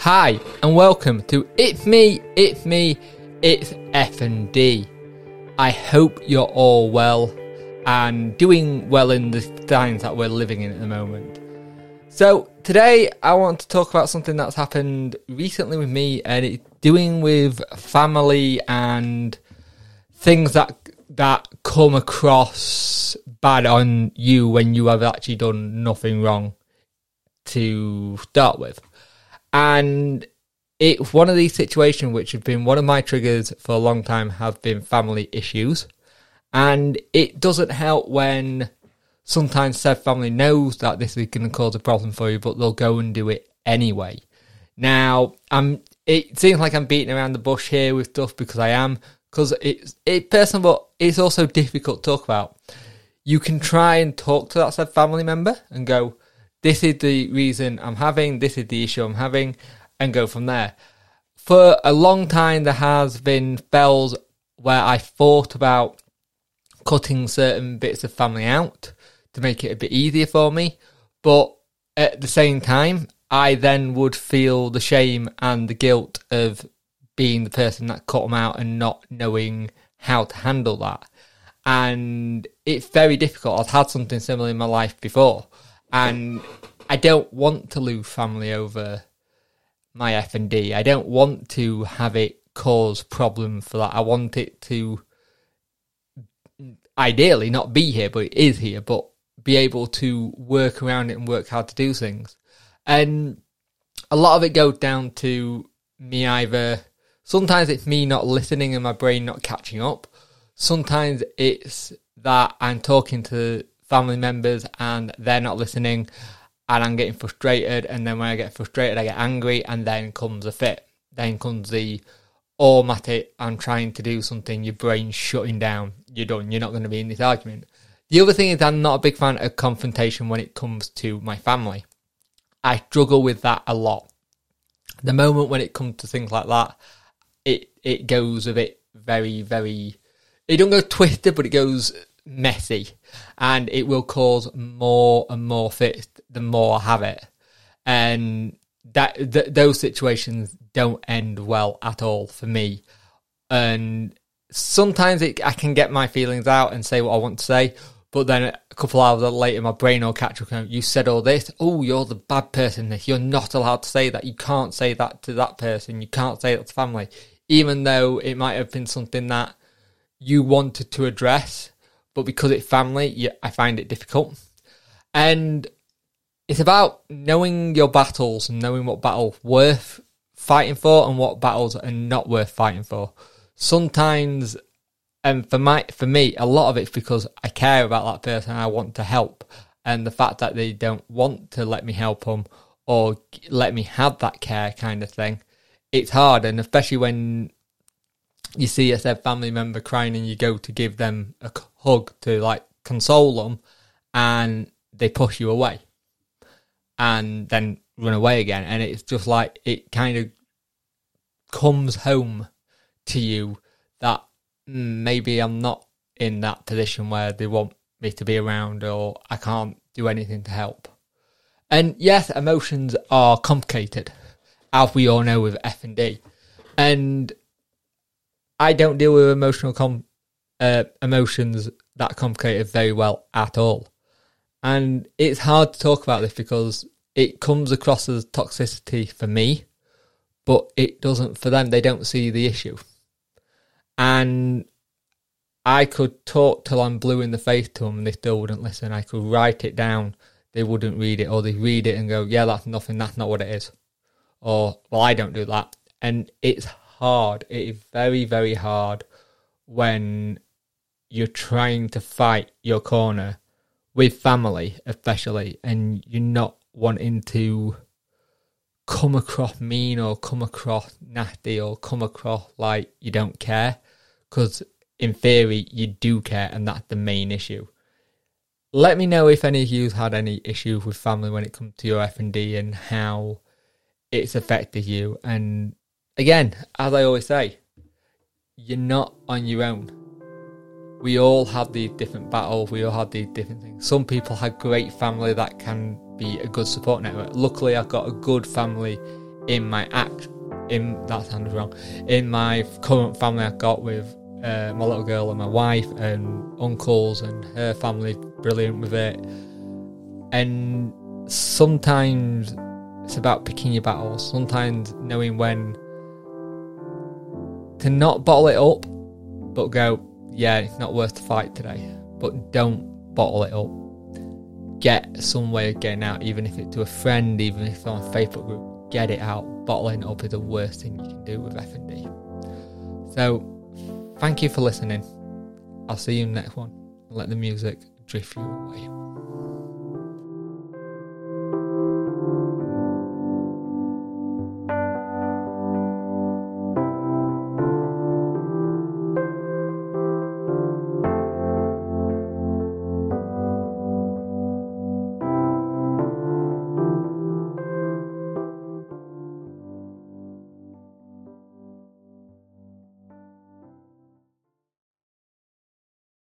Hi, and welcome to It's Me, It's Me, It's FND. I hope you're all well and doing well in the times that we're living in at the moment. So today I want to talk about something that's happened recently with me, and it's doing with family and things that that come across bad on you when you have actually done nothing wrong to start with. And it's one of these situations which have been one of my triggers for a long time have been family issues. And it doesn't help when sometimes said family knows that this is going to cause a problem for you, but they'll go and do it anyway. Now, I'm. It seems like I'm beating around the bush here with stuff because I am, because it's it personal, but it's also difficult to talk about. You can try and talk to that said family member and go, "This is the reason I'm having. This is the issue I'm having," and go from there. For a long time, there has been spells where I thought about cutting certain bits of family out to make it a bit easier for me, but at the same time, I then would feel the shame and the guilt of being the person that cut them out and not knowing how to handle that. And it's very difficult. I've had something similar in my life before, and I don't want to lose family over my FND. I don't want to have it cause problems for that. I want it to ideally not be here, but it is here, but be able to work around it and work hard to do things. And a lot of it goes down to me either sometimes it's me not listening and my brain not catching up. Sometimes it's that I'm talking to family members and they're not listening and I'm getting frustrated and then when I get frustrated I get angry and then comes a fit. Then comes the automatic I'm trying to do something, your brain's shutting down, you're done, you're not going to be in this argument. The other thing is I'm not a big fan of confrontation when it comes to my family. I struggle with that a lot. The moment when it comes to things like that, it it goes a bit very, very it don't go twisted, but it goes messy. And it will cause more and more fits the more I have it. And that th- those situations don't end well at all for me. And sometimes it, I can get my feelings out and say what I want to say, but then a couple hours later, my brain will catch up. You said all this. Oh, you're the bad person. This you're not allowed to say that. You can't say that to that person. You can't say that to family, even though it might have been something that you wanted to address, but because it's family, I find it difficult. And it's about knowing your battles knowing what battle worth fighting for and what battles are not worth fighting for. Sometimes and for my for me, a lot of it's because I care about that person. I want to help, and the fact that they don't want to let me help them or let me have that care kind of thing, it's hard. And especially when you see a said family member crying and you go to give them a hug to like console them, and they push you away, and then run away again, and it's just like it kind of comes home to you that maybe I'm not in that position where they want me to be around or I can't do anything to help. And yes, emotions are complicated, as we all know with FND. And I don't deal with emotional com- uh, emotions that complicated very well at all. And it's hard to talk about this because it comes across as toxicity for me, but it doesn't for them. They don't see the issue and I could talk till I'm blue in the face to them and they still wouldn't listen. I could write it down, they wouldn't read it, or they read it and go, "Yeah, that's nothing. That's not what it is," or "Well, I don't do that." And it's hard. It is very, very hard when you're trying to fight your corner with family, especially, and you're not wanting to come across mean or come across nasty or come across like you don't care because in theory you do care and that's the main issue let me know if any of you had any issues with family when it comes to your FND and how it's affected you and again as i always say you're not on your own. We all have these different battles we all have these different things. Some people have great family that can be a good support network. Luckily i've got a good family in my act in that sounded wrong in my current family I've got with uh, my little girl and my wife and uncles and her family brilliant with it. And sometimes it's about picking your battles. Sometimes knowing when to not bottle it up but go yeah it's not worth the fight today but don't bottle it up get some way of getting out even if it's to a friend even if it's on a facebook group get it out bottling up is the worst thing you can do with FND so Thank you for listening. I'll see you in the next one. Let the music drift you away.